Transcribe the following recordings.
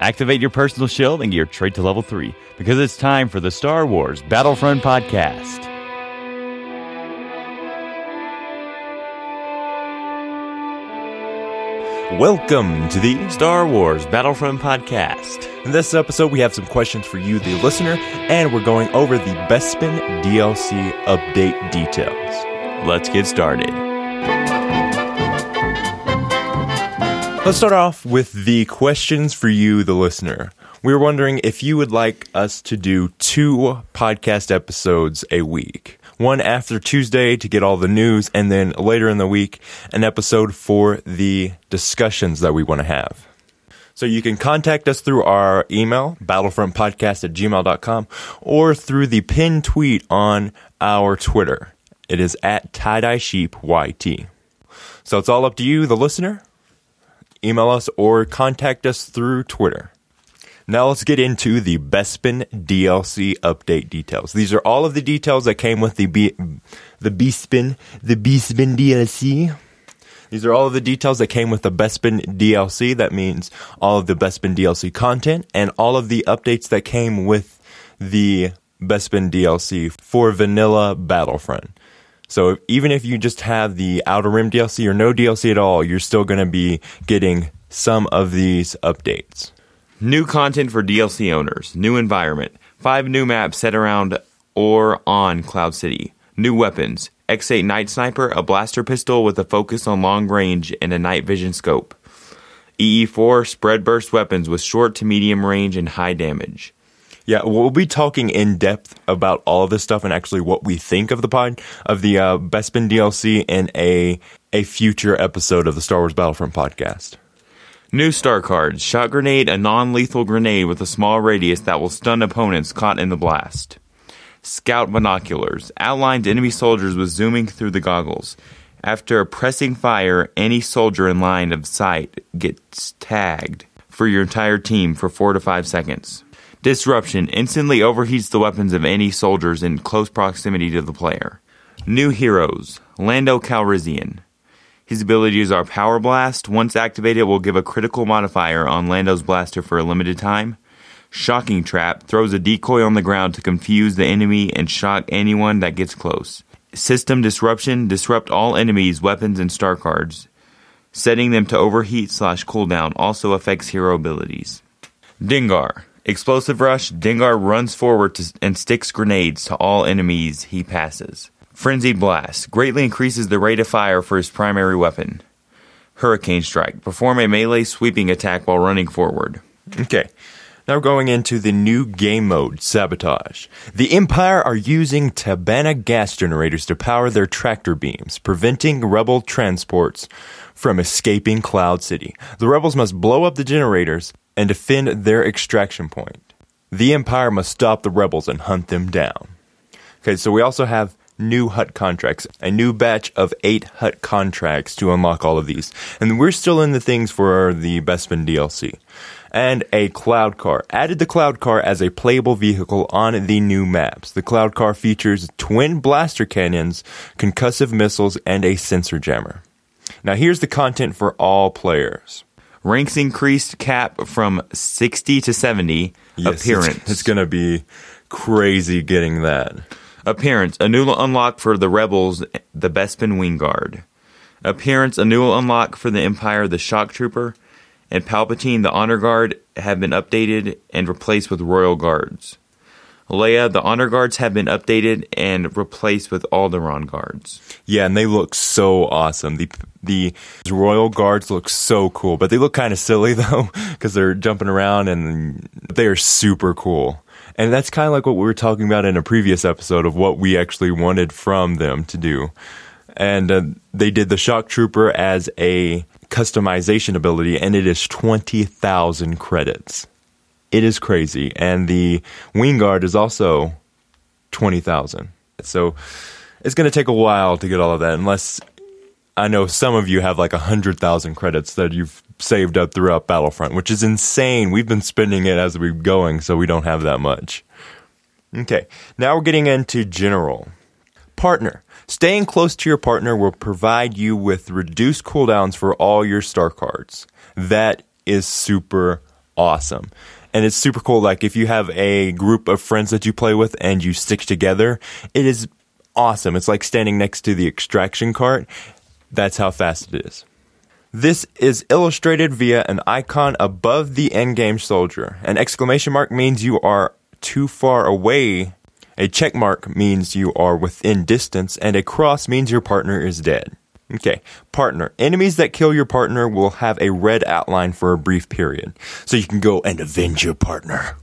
Activate your personal shield and gear trade to level 3 because it's time for the Star Wars Battlefront Podcast. Welcome to the Star Wars Battlefront Podcast. In this episode, we have some questions for you, the listener, and we're going over the Bespin DLC update details. Let's get started. Let's start off with the questions for you, the listener. We were wondering if you would like us to do two podcast episodes a week. One after Tuesday to get all the news, and then later in the week, an episode for the discussions that we want to have. So you can contact us through our email, battlefrontpodcast at gmail.com, or through the pinned tweet on our Twitter. It is at tie-dye sheep YT. So it's all up to you, the listener. Email us or contact us through Twitter. Now let's get into the Bespin DLC update details. These are all of the details that came with the B- the Bespin the Bespin DLC. These are all of the details that came with the Bespin DLC. That means all of the Bespin DLC content and all of the updates that came with the Bespin DLC for Vanilla Battlefront. So even if you just have the Outer Rim DLC or no DLC at all, you're still going to be getting some of these updates. New content for DLC owners, new environment, five new maps set around or on Cloud City, new weapons, X8 Night Sniper, a blaster pistol with a focus on long range and a night vision scope. EE4 spread burst weapons with short to medium range and high damage. Yeah, we'll be talking in depth about all of this stuff and actually what we think of the pod of the uh, Bespin DLC in a a future episode of the Star Wars Battlefront podcast. New star cards Shot Grenade, a non lethal grenade with a small radius that will stun opponents caught in the blast. Scout Binoculars outlines enemy soldiers with zooming through the goggles. After pressing fire, any soldier in line of sight gets tagged for your entire team for 4 to 5 seconds. Disruption instantly overheats the weapons of any soldiers in close proximity to the player. New heroes Lando Calrissian. His abilities are Power Blast. Once activated, will give a critical modifier on Lando's blaster for a limited time. Shocking Trap throws a decoy on the ground to confuse the enemy and shock anyone that gets close. System Disruption disrupt all enemies, weapons, and star cards. Setting them to overheat slash cooldown also affects hero abilities. Dengar. Explosive Rush. Dengar runs forward to, and sticks grenades to all enemies he passes. Frenzied Blast greatly increases the rate of fire for his primary weapon. Hurricane Strike perform a melee sweeping attack while running forward. Okay. Now we're going into the new game mode, Sabotage. The Empire are using Tibanna gas generators to power their tractor beams, preventing rebel transports from escaping Cloud City. The rebels must blow up the generators and defend their extraction point. The Empire must stop the rebels and hunt them down. Okay, so we also have new Hutt contracts, a new batch of eight Hutt contracts to unlock all of these. And we're still in the things for the Bespin DLC. And a cloud car. Added the cloud car as a playable vehicle on the new maps. The cloud car features twin blaster cannons, concussive missiles, and a sensor jammer. Now here's the content for all players. Ranks increased cap from 60 to 70. Yes, Appearance. It's, it's going to be crazy getting that. Appearance, a new unlock for the Rebels, the Bespin Wing Guard. Appearance, a new unlock for the Empire, the Shock Trooper. And Palpatine, the Honor Guard, have been updated and replaced with Royal Guards. Leia, the Honor Guards have been updated and replaced with Alderaan Guards. Yeah, and they look so awesome. The the Royal Guards look so cool, but they look kind of silly though because they're jumping around and they are super cool. And that's kind of like what we were talking about in a previous episode of what we actually wanted from them to do. And uh, they did the Shock Trooper as a customization ability, and it is 20,000 credits. It is crazy. And the Wing Guard is also 20,000. So it's going to take a while to get all of that, unless I know some of you have like 100,000 credits that you've saved up throughout Battlefront, which is insane. We've been spending it as we're going, so we don't have that much. Okay, now we're getting into general. Partner. Staying close to your partner will provide you with reduced cooldowns for all your star cards. That is super awesome. And it's super cool. Like if you have a group of friends that you play with and you stick together, it is awesome. It's like standing next to the extraction cart. That's how fast it is. This is illustrated via an icon above the endgame soldier. An exclamation mark means you are too far away. A check mark means you are within distance, and a cross means your partner is dead. Okay, partner. Enemies that kill your partner will have a red outline for a brief period, so you can go and avenge your partner.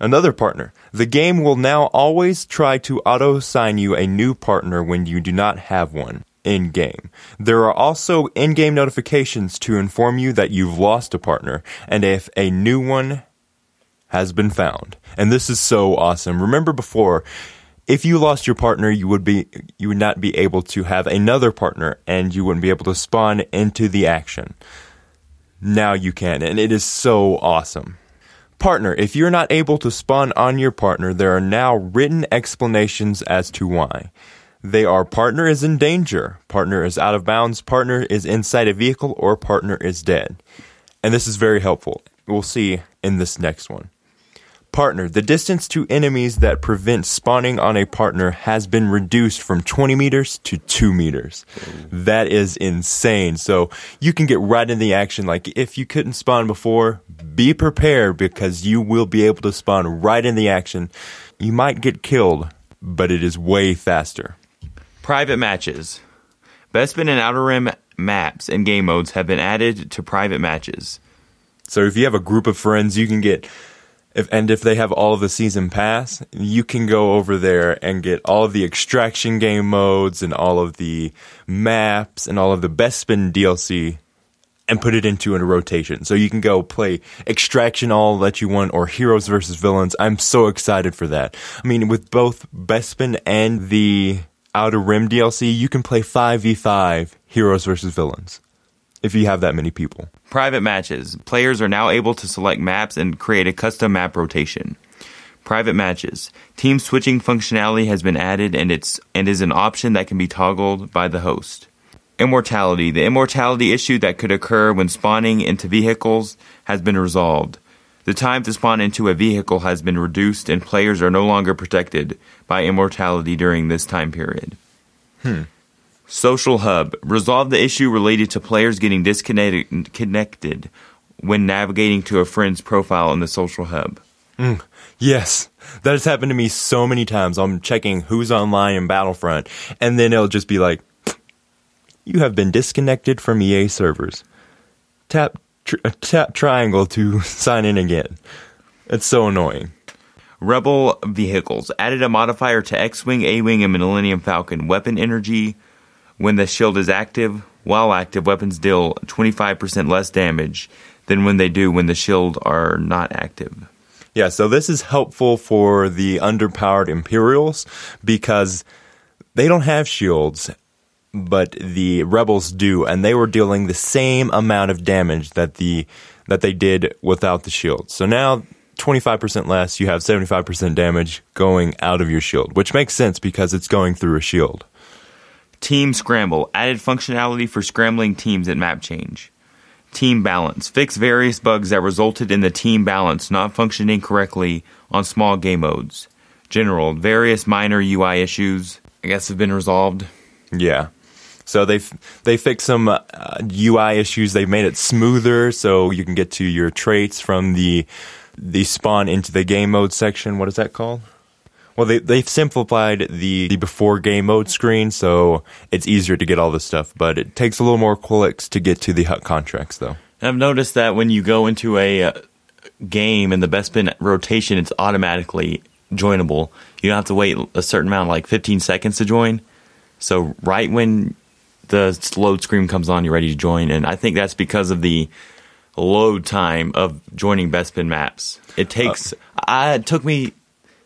Another partner. The game will now always try to auto assign you a new partner when you do not have one in game. There are also in game notifications to inform you that you've lost a partner and if a new one has been found. And this is so awesome. Remember before, if you lost your partner, you would be you would not be able to have another partner and you wouldn't be able to spawn into the action. Now you can, and it is so awesome. Partner, if you're not able to spawn on your partner, there are now written explanations as to why. They are partner is in danger, partner is out of bounds, partner is inside a vehicle, or partner is dead. And this is very helpful. We'll see in this next one. Partner, the distance to enemies that prevent spawning on a partner has been reduced from 20 meters to 2 meters. That is insane. So you can get right in the action. Like if you couldn't spawn before, be prepared because you will be able to spawn right in the action. You might get killed, but it is way faster. Private matches. Bespin and Outer Rim maps and game modes have been added to private matches. So if you have a group of friends, you can get if and if they have all of the season pass, you can go over there and get all of the extraction game modes and all of the maps and all of the Bespin DLC and put it into a rotation. So you can go play extraction all that you want or heroes versus villains. I'm so excited for that. I mean, with both Bespin and the Outer Rim DLC, you can play 5v5 heroes versus villains if you have that many people. Private matches. Players are now able to select maps and create a custom map rotation. Private matches. Team switching functionality has been added and it's and is an option that can be toggled by the host. Immortality. The immortality issue that could occur when spawning into vehicles has been resolved. The time to spawn into a vehicle has been reduced and players are no longer protected by immortality during this time period. Hmm. Social Hub. Resolve the issue related to players getting disconnected when navigating to a friend's profile in the Social Hub. Mm, yes, that has happened to me so many times. I'm checking who's online in Battlefront, and then it'll just be like, "You have been disconnected from EA servers." Tap tr- tap triangle to sign in again. It's so annoying. Rebel vehicles added a modifier to X-wing, A-wing, and Millennium Falcon weapon energy when the shield is active, while active, weapons deal 25% less damage than when they do when the shield are not active. Yeah, so this is helpful for the underpowered Imperials because they don't have shields, but the rebels do, and they were dealing the same amount of damage that the that they did without the shield. So now 25% less, you have 75% damage going out of your shield, which makes sense because it's going through a shield. Team Scramble added functionality for scrambling teams at map change. Team Balance fixed various bugs that resulted in the team balance not functioning correctly on small game modes. General, various minor UI issues, I guess, have been resolved. Yeah. So they they fixed some uh, UI issues. They've made it smoother so you can get to your traits from the the spawn into the game mode section. What is that called? Well, they they've simplified the, the before game mode screen, so it's easier to get all this stuff. But it takes a little more clicks to get to the Hutt contracts, though. I've noticed that when you go into a uh, game and the Bespin rotation, it's automatically joinable. You don't have to wait a certain amount, like 15 seconds to join. So right when the load screen comes on, you're ready to join. And I think that's because of the load time of joining Bespin maps. It takes. Uh, I, it took me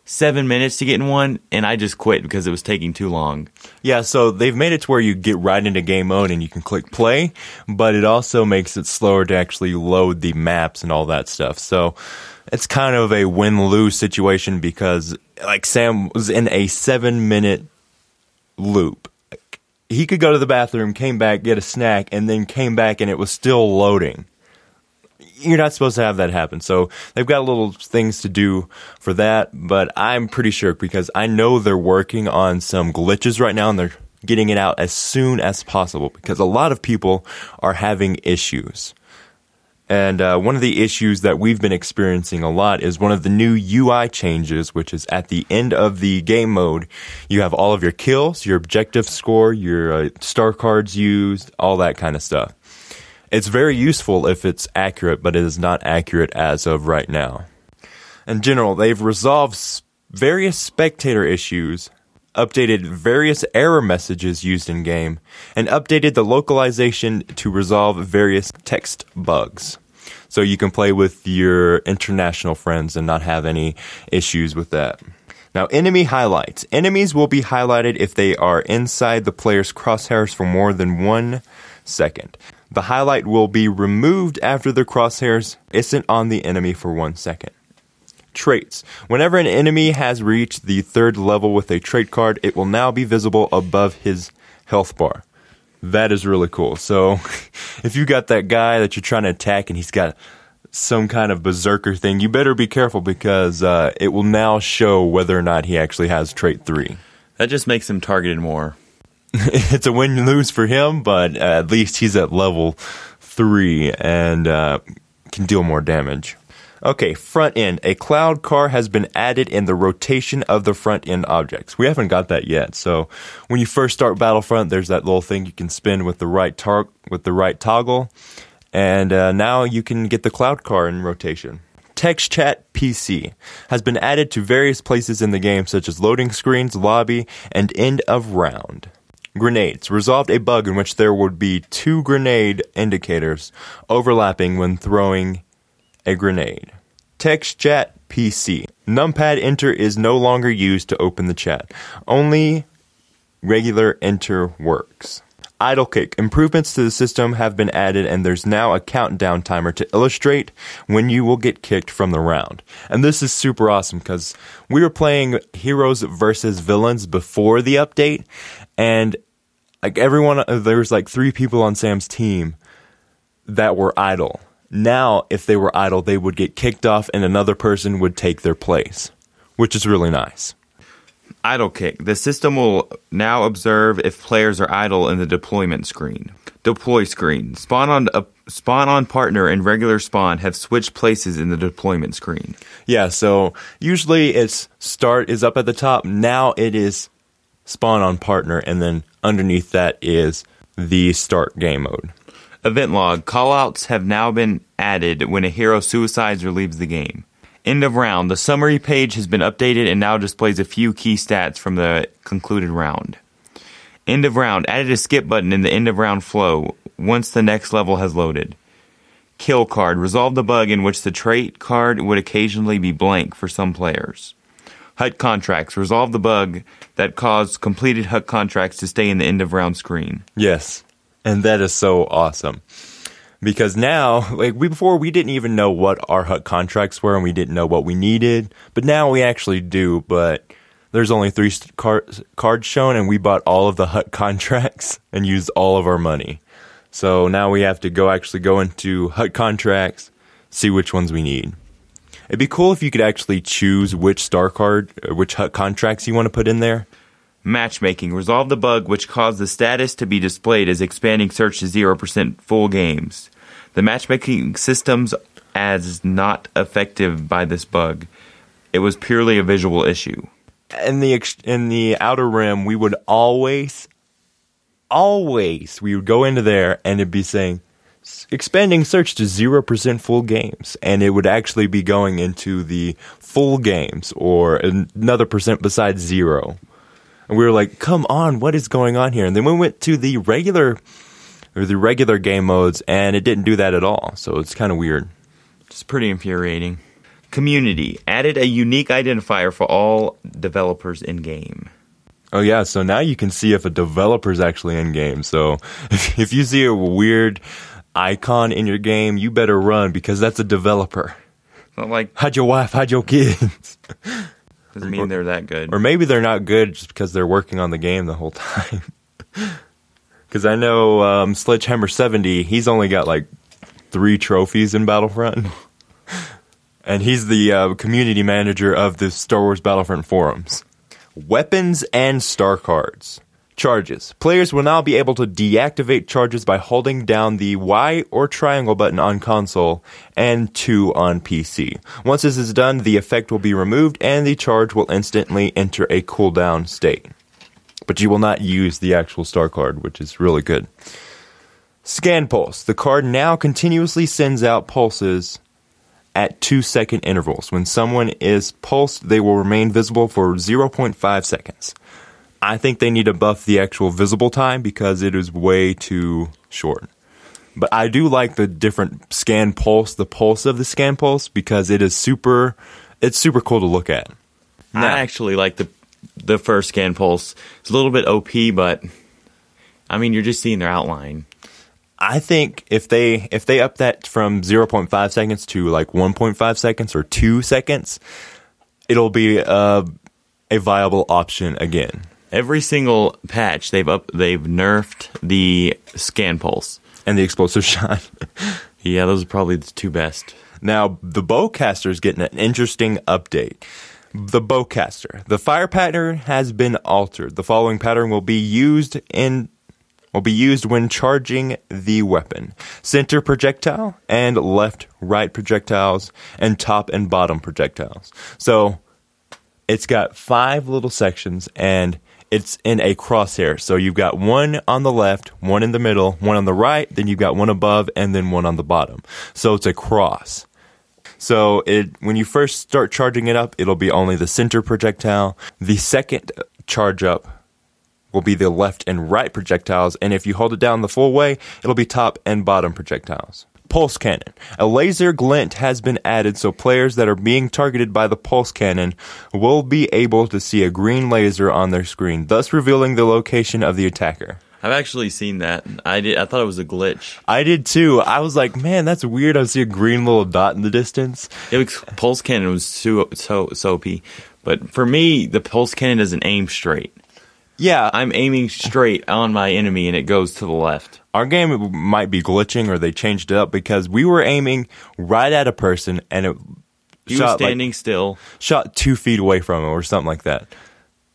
seven minutes to get in one, and I just quit because it was taking too long. Yeah, so they've made it to where you get right into game mode and you can click play, but it also makes it slower to actually load the maps and all that stuff. So it's kind of a win lose situation because, like, Sam was in a seven minute loop. He could go to the bathroom, came back, get a snack, and then came back and it was still loading you're not supposed to have that happen. So they've got little things to do for that, but I'm pretty sure because I know they're working on some glitches right now and they're getting it out as soon as possible because a lot of people are having issues. And uh, one of the issues that we've been experiencing a lot is one of the new UI changes, which is at the end of the game mode, you have all of your kills, your objective score, your uh, star cards used, all that kind of stuff. It's very useful if it's accurate, but it is not accurate as of right now. In general, they've resolved various spectator issues, updated various error messages used in game, and updated the localization to resolve various text bugs. So you can play with your international friends and not have any issues with that. Now, enemy highlights. Enemies will be highlighted if they are inside the player's crosshairs for more than one second. The highlight will be removed after the crosshairs isn't on the enemy for one second. Traits. Whenever an enemy has reached the third level with a trait card, it will now be visible above his health bar. That is really cool. So, if you got that guy that you're trying to attack and he's got some kind of berserker thing, you better be careful because uh, it will now show whether or not he actually has trait 3. That just makes him targeted more. it's a win lose for him, but uh, at least he's at level three and uh, can deal more damage. Okay, front end. A cloud car has been added in the rotation of the front end objects. We haven't got that yet. So when you first start Battlefront, there's that little thing you can spin with the right tar- with the right toggle, and uh, now you can get the cloud car in rotation. Text Chat PC has been added to various places in the game, such as loading screens, lobby, and end of round. Grenades resolved a bug in which there would be two grenade indicators overlapping when throwing a grenade. Text chat PC. Numpad enter is no longer used to open the chat. Only regular enter works. Idle kick. Improvements to the system have been added and there's now a countdown timer to illustrate when you will get kicked from the round. And this is super awesome because we were playing heroes versus villains before the update and like everyone, uh, there was like three people on Sam's team that were idle. Now, if they were idle, they would get kicked off and another person would take their place, which is really nice. Idle kick. The system will now observe if players are idle in the deployment screen. Deploy screen. Spawn on a spawn on partner and regular spawn have switched places in the deployment screen. Yeah, so usually it's start is up at the top. Now it is spawn on partner, and then underneath that is the start game mode. Event log callouts have now been added when a hero suicides or leaves the game. End of round. The summary page has been updated and now displays a few key stats from the concluded round. End of round. Added a skip button in the end of round flow once the next level has loaded. Kill card. Resolve the bug in which the trait card would occasionally be blank for some players. Hutt contracts resolve the bug that caused completed Hutt contracts to stay in the end of round screen. Yes. And that is so awesome. Because now, like we before we didn't even know what our Hutt contracts were and we didn't know what we needed, but now we actually do, but there's only 3 car- cards shown and we bought all of the Hutt contracts and used all of our money. So now we have to go actually go into Hutt contracts, see which ones we need. It'd be cool if you could actually choose which star card, uh, which Hutt contracts you want to put in there. Matchmaking. Resolve the bug which caused the status to be displayed as expanding search to 0% full games. The matchmaking systems as not effective by this bug. It was purely a visual issue. In the in the outer rim, we would always, always, we would go into there and it'd be saying expanding search to 0% full games and it would actually be going into the full games or another percent besides zero. And we were like come on what is going on here? And then we went to the regular or the regular game modes and it didn't do that at all. So it's kind of weird. It's pretty infuriating. Community. Added a unique identifier for all developers in game Oh yeah, so now you can see if a developer's actually in game. So if, if you see a weird icon in your game, you better run because that's a developer. Not like hide your wife, hide your kids. Doesn't mean they're that good. Or maybe they're not good just because they're working on the game the whole time. Because I know um, Sledgehammer seventy, he's only got like three trophies in Battlefront. and he's the uh, community manager of the Star Wars Battlefront forums. Weapons and star cards. Charges. Players will now be able to deactivate charges by holding down the Y or triangle button on console and 2 on PC. Once this is done, the effect will be removed and the charge will instantly enter a cooldown state. But you will not use the actual star card, which is really good. Scan pulse. The card now continuously sends out pulses at 2 second intervals. When someone is pulsed, they will remain visible for 0.5 seconds. I think they need to buff the actual visible time because it is way too short. But I do like the different scan pulse, the pulse of the scan pulse because it is super it's super cool to look at. I actually like the the first scan pulse. It's a little bit OP, but I mean, you're just seeing their outline. I think if they if they up that from 0.5 seconds to like 1.5 seconds or 2 seconds, it'll be uh, a viable option again. Every single patch they've up they've nerfed the scan pulse. And the explosive shot. Yeah, those are probably the two best. Now, the bowcaster is getting an interesting update. The bowcaster. The fire pattern has been altered. The following pattern will be used in will be used when charging the weapon. Center projectile and left right projectiles and top and bottom projectiles. So it's got five little sections and it's in a crosshair. So you've got one on the left, one in the middle, one on the right, then you've got one above, and then one on the bottom. So it's a cross. So it when you first start charging it up, it'll be only the center projectile. The second charge up will be the left and right projectiles, and if you hold it down the full way, it'll be top and bottom projectiles. Pulse cannon. A laser glint has been added so players that are being targeted by the pulse cannon will be able to see a green laser on their screen, thus revealing the location of the attacker. I've actually seen that. I did. I thought it was a glitch. I did too. I was like, man, that's weird. I see a green little dot in the distance. It was, pulse cannon was so so so OP, but for me, the pulse cannon doesn't aim straight. Yeah, I'm aiming straight on my enemy, and it goes to the left. our game might be glitching or they changed it up because we were aiming right at a person and it He was shot like, standing still. shot two feet away from him or something like that.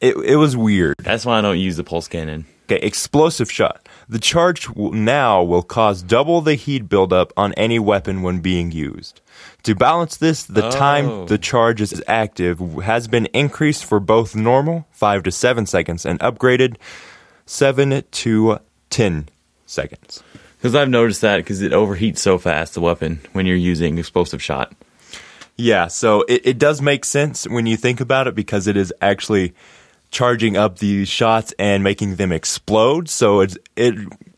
It it was weird. That's why I don't use the pulse cannon. Okay, explosive shot. The charge w- now will cause double the heat buildup on any weapon when being used. To balance this, the Oh. time the charge is active has been increased for both normal, 5 to 7 seconds, and upgraded 7 to 10 seconds. Because I've noticed that because it overheats so fast the weapon when you're using explosive shot. Yeah, so it, it does make sense when you think about it because it is actually charging up the shots and making them explode. So it's it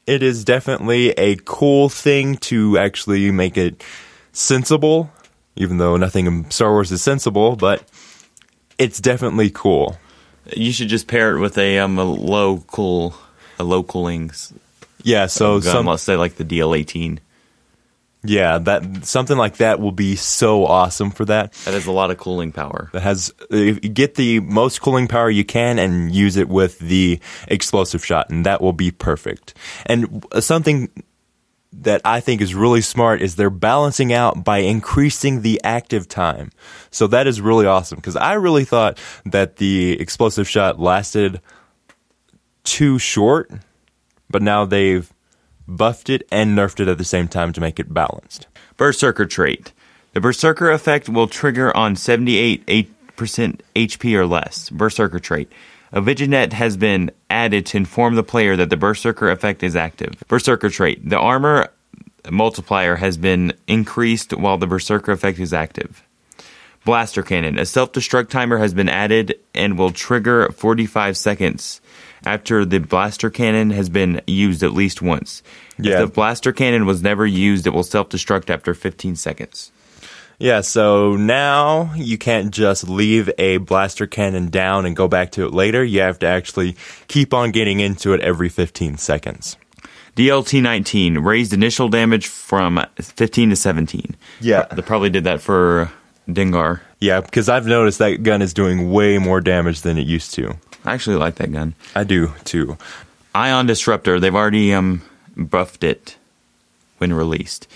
it is definitely a cool thing to actually make it sensible, even though nothing in Star Wars is sensible, but it's definitely cool. You should just pair it with a um a low cool a low cooling Yeah, so gun. some let's say like the DL18. yeah, that something like that will be so awesome for that. That has a lot of cooling power. that has get the most cooling power you can and use it with the explosive shot and that will be perfect and something that I think is really smart is they're balancing out by increasing the active time. So that is really awesome because I really thought that the explosive shot lasted too short, but now they've buffed it and nerfed it at the same time to make it balanced. Berserker trait. The Berserker effect will trigger on 78 8% HP or less. Berserker trait. A vignette has been added to inform the player that the Berserker effect is active. Berserker trait. The armor multiplier has been increased while the Berserker effect is active. Blaster Cannon. A self destruct timer has been added and will trigger 45 seconds after the blaster cannon has been used at least once. Yeah. If the blaster cannon was never used, it will self destruct after 15 seconds. Yeah, so now you can't just leave a blaster cannon down and go back to it later. You have to actually keep on getting into it every 15 seconds. DLT 19 raised initial damage from 15 to 17. Yeah. They probably did that for Dengar. Yeah, because I've noticed that gun is doing way more damage than it used to. I actually like that gun. I do too. Ion Disruptor, they've already um, buffed it when released.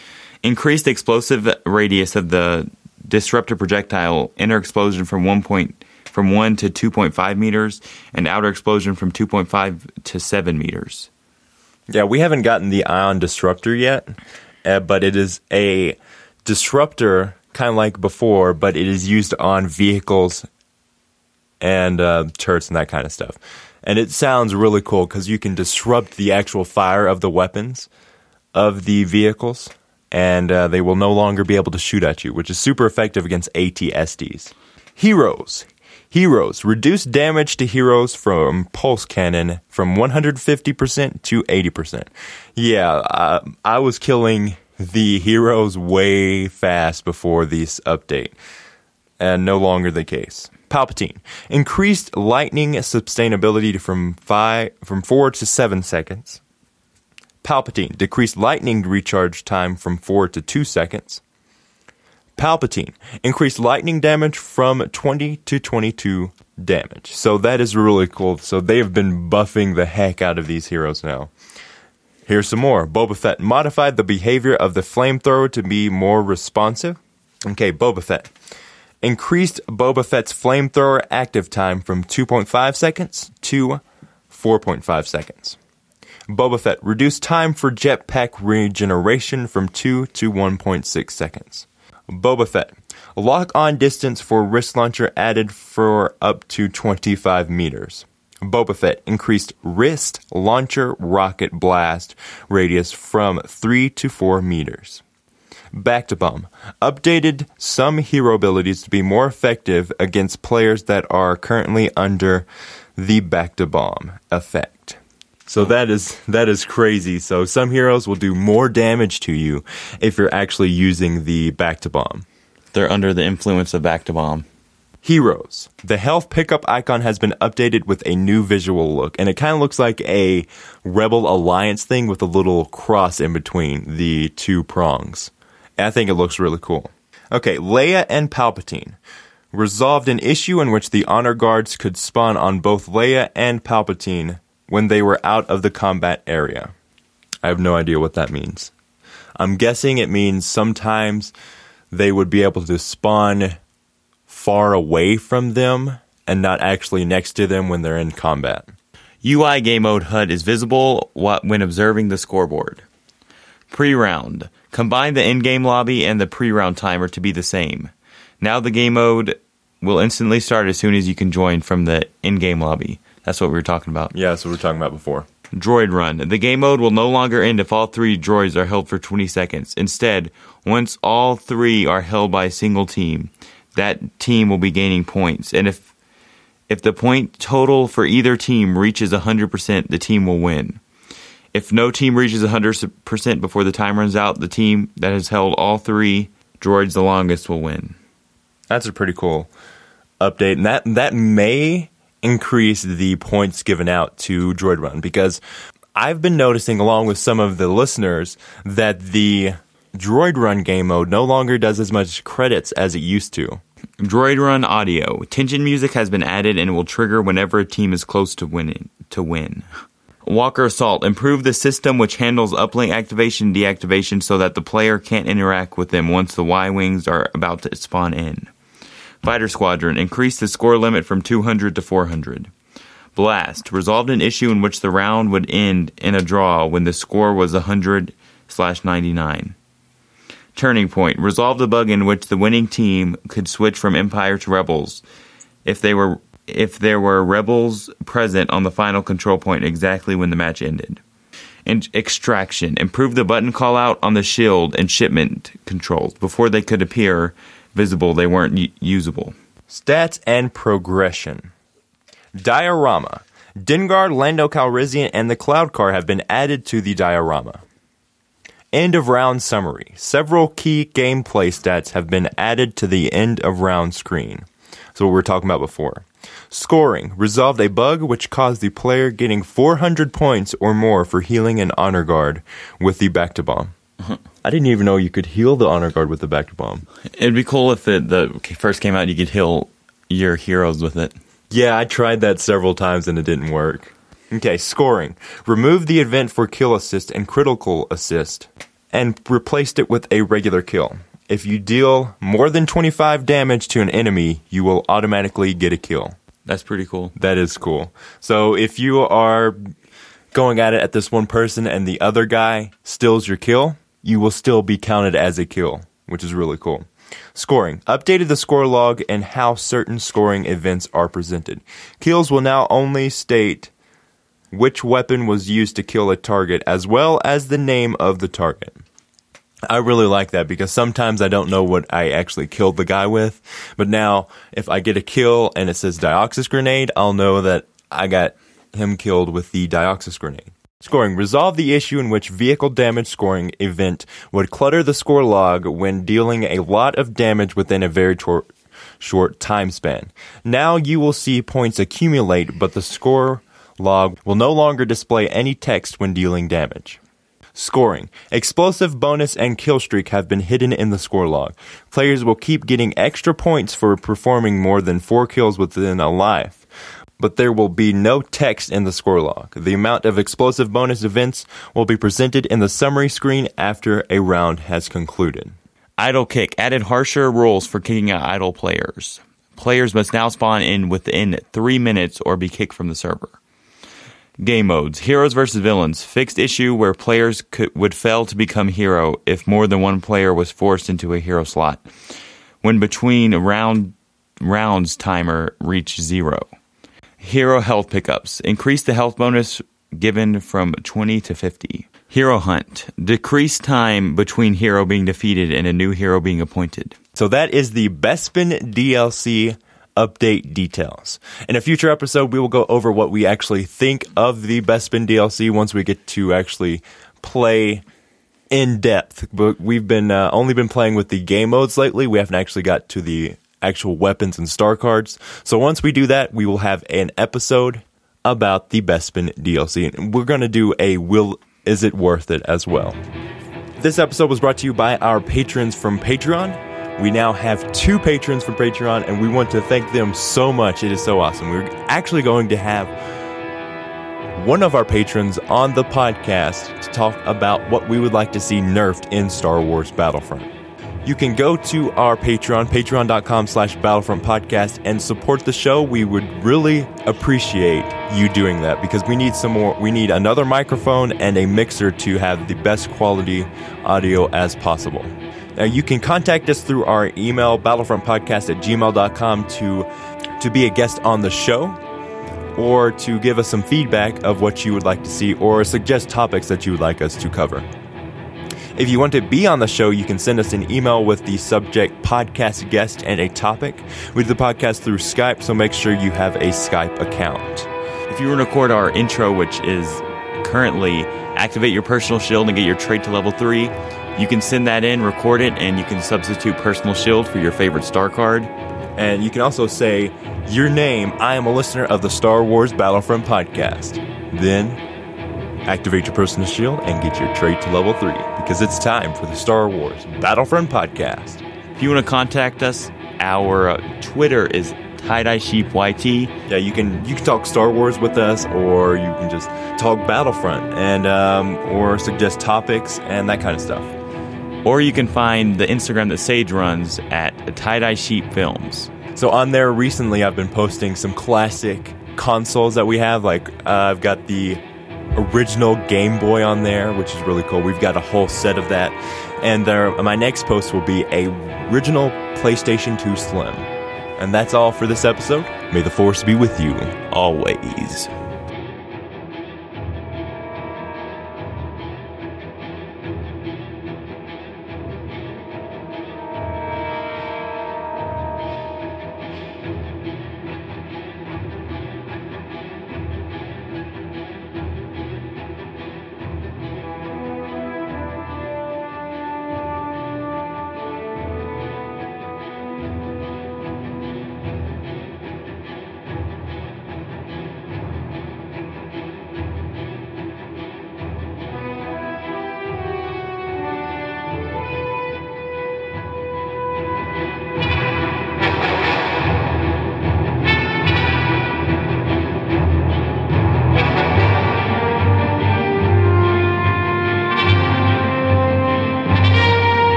Increased explosive radius of the disruptor projectile, inner explosion from one point from one to two point five meters, and outer explosion from two point five to seven meters. Yeah, we haven't gotten the ion disruptor yet, uh, but it is a disruptor kind of like before, but it is used on vehicles and uh, turrets and that kind of stuff. And it sounds really cool because you can disrupt the actual fire of the weapons of the vehicles, and uh, they will no longer be able to shoot at you, which is super effective against AT-STs. Heroes. Heroes. Reduce damage to heroes from pulse cannon from 150% to 80%. Yeah, uh, I was killing the heroes way fast before this update, and no longer the case. Palpatine increased lightning sustainability from five from four to seven seconds. Palpatine decreased lightning recharge time from four to two seconds. Palpatine increased lightning damage from 20 to 22 damage. So that is really cool. So they have been buffing the heck out of these heroes now. Here's some more. Boba Fett modified the behavior of the flamethrower to be more responsive. Okay, Boba Fett increased Boba Fett's flamethrower active time from 2.5 seconds to 4.5 seconds. Boba Fett reduced time for jetpack regeneration from 2 to 1.6 seconds. Boba Fett lock on distance for wrist launcher added for up to 25 meters. Boba Fett increased wrist launcher rocket blast radius from 3 to 4 meters. Bacta-Bomb updated some hero abilities to be more effective against players that are currently under the Bacta-Bomb effect. So that is that is crazy. So some heroes will do more damage to you if you're actually using the Bacta-Bomb. They're under the influence of Bacta-Bomb. Heroes. The health pickup icon has been updated with a new visual look, and it kind of looks like a Rebel Alliance thing with a little cross in between the two prongs. I think it looks really cool. Okay, Leia and Palpatine resolved an issue in which the honor guards could spawn on both Leia and Palpatine when they were out of the combat area. I have no idea what that means. I'm guessing it means sometimes they would be able to spawn far away from them and not actually next to them when they're in combat. UI game mode HUD is visible when observing the scoreboard. Pre round. Combine the in game lobby and the pre round timer to be the same. Now the game mode will instantly start as soon as you can join from the in game lobby. That's what we were talking about. Yeah, that's what we were talking about before. Droid Run. The game mode will no longer end if all three droids are held for 20 seconds. Instead, once all three are held by a single team, that team will be gaining points. And if if the point total for either team reaches 100%, the team will win. If no team reaches 100% before the time runs out, the team that has held all three droids the longest will win. That's a pretty cool update, and that that may increase the points given out to Droid Run because I've been noticing, along with some of the listeners, that the Droid Run game mode no longer does as much credits as it used to. Droid Run audio. Tension music has been added and will trigger whenever a team is close to winning to win. Walker Assault. Improve the system which handles uplink activation and deactivation so that the player can't interact with them once the Y Wings are about to spawn in. Fighter Squadron. increased the score limit from 200 to 400. Blast. Resolved an issue in which the round would end in a draw when the score was 100 slash 99. Turning Point. Resolved a bug in which the winning team could switch from Empire to Rebels if they were if there were rebels present on the final control point exactly when the match ended. And extraction. Improve the button call out on the shield and shipment controls. Before they could appear visible, they weren't usable. Stats and progression. Diorama. Dengar, Lando Calrissian, and the Cloud Car have been added to the diorama. End of round summary. Several key gameplay stats have been added to the end of round screen. So what we were talking about before. Scoring resolved a bug which caused the player getting 400 points or more for healing an honor guard with the Bacta-Bomb. Mm-hmm. I didn't even know you could heal the honor guard with the Bacta-Bomb. It'd be cool if it the first came out. You could heal your heroes with it. Yeah, I tried that several times and it didn't work. Okay, scoring. Remove the event for kill assist and critical assist. and replaced it with a regular kill. If you deal more than 25 damage to an enemy, you will automatically get a kill. That's pretty cool. That is cool. So if you are going at it at this one person and the other guy steals your kill, you will still be counted as a kill, which is really cool. Scoring. Updated the score log and how certain scoring events are presented. Kills will now only state which weapon was used to kill a target as well as the name of the target. I really like that because sometimes I don't know what I actually killed the guy with. But now, if I get a kill and it says Dioxis grenade, I'll know that I got him killed with the Dioxis grenade. Scoring. Resolve the issue in which vehicle damage scoring event would clutter the score log when dealing a lot of damage within a very tor- short time span. Now you will see points accumulate, but the score log will no longer display any text when dealing damage. Scoring. Explosive bonus and kill streak have been hidden in the score log. Players will keep getting extra points for performing more than four kills within a life. But there will be no text in the score log. The amount of explosive bonus events will be presented in the summary screen after a round has concluded. Idle kick added harsher rules for kicking out idle players. Players must now spawn in within three minutes or be kicked from the server. Game modes Heroes versus Villains. Fixed issue where players could, would fail to become hero if more than one player was forced into a hero slot. When between round rounds timer reached zero. Hero health pickups. Increase the health bonus given from 20 to 50. Hero hunt. Decrease time between hero being defeated and a new hero being appointed. So that is the Bespin DLC update details. In a future episode, we will go over what we actually think of the Bespin DLC once we get to actually play in depth. But we've been uh, only been playing with the game modes lately. We haven't actually got to the actual weapons and star cards. So once we do that, we will have an episode about the Bespin DLC, and we're going to do a will is it worth it as well. This episode was brought to you by our patrons from Patreon. We now have two patrons from Patreon, and we want to thank them so much. It is so awesome. We're actually going to have one of our patrons on the podcast to talk about what we would like to see nerfed in Star Wars Battlefront. You can go to our Patreon, patreon.com slash battlefront podcast, and support the show. We would really appreciate you doing that because we need some more. We need another microphone and a mixer to have the best quality audio as possible. Now, you can contact us through our email, battlefrontpodcast at gmail.com, to, to be a guest on the show or to give us some feedback of what you would like to see or suggest topics that you would like us to cover. If you want to be on the show, you can send us an email with the subject podcast guest and a topic. We do the podcast through Skype, so make sure you have a Skype account. If you want to record our intro, which is currently activate your personal shield and get your trait to level 3, you can send that in, record it, and you can substitute personal shield for your favorite star card. And you can also say, Your name, I am a listener of the Star Wars Battlefront podcast. Then activate your personal shield and get your trait to level 3 because it's time for the Star Wars Battlefront podcast. If you want to contact us, our uh, Twitter is tie-dye sheep YT. Yeah, you can you can talk Star Wars with us, or you can just talk Battlefront and um, or suggest topics and that kind of stuff. Or you can find the Instagram that Sage runs at tie-dye sheep films. So on there recently, I've been posting some classic consoles that we have. Like uh, I've got the original Game Boy on there, which is really cool. We've got a whole set of that. And there, my next post will be a original PlayStation 2 Slim. And that's all for this episode. May the force be with you always.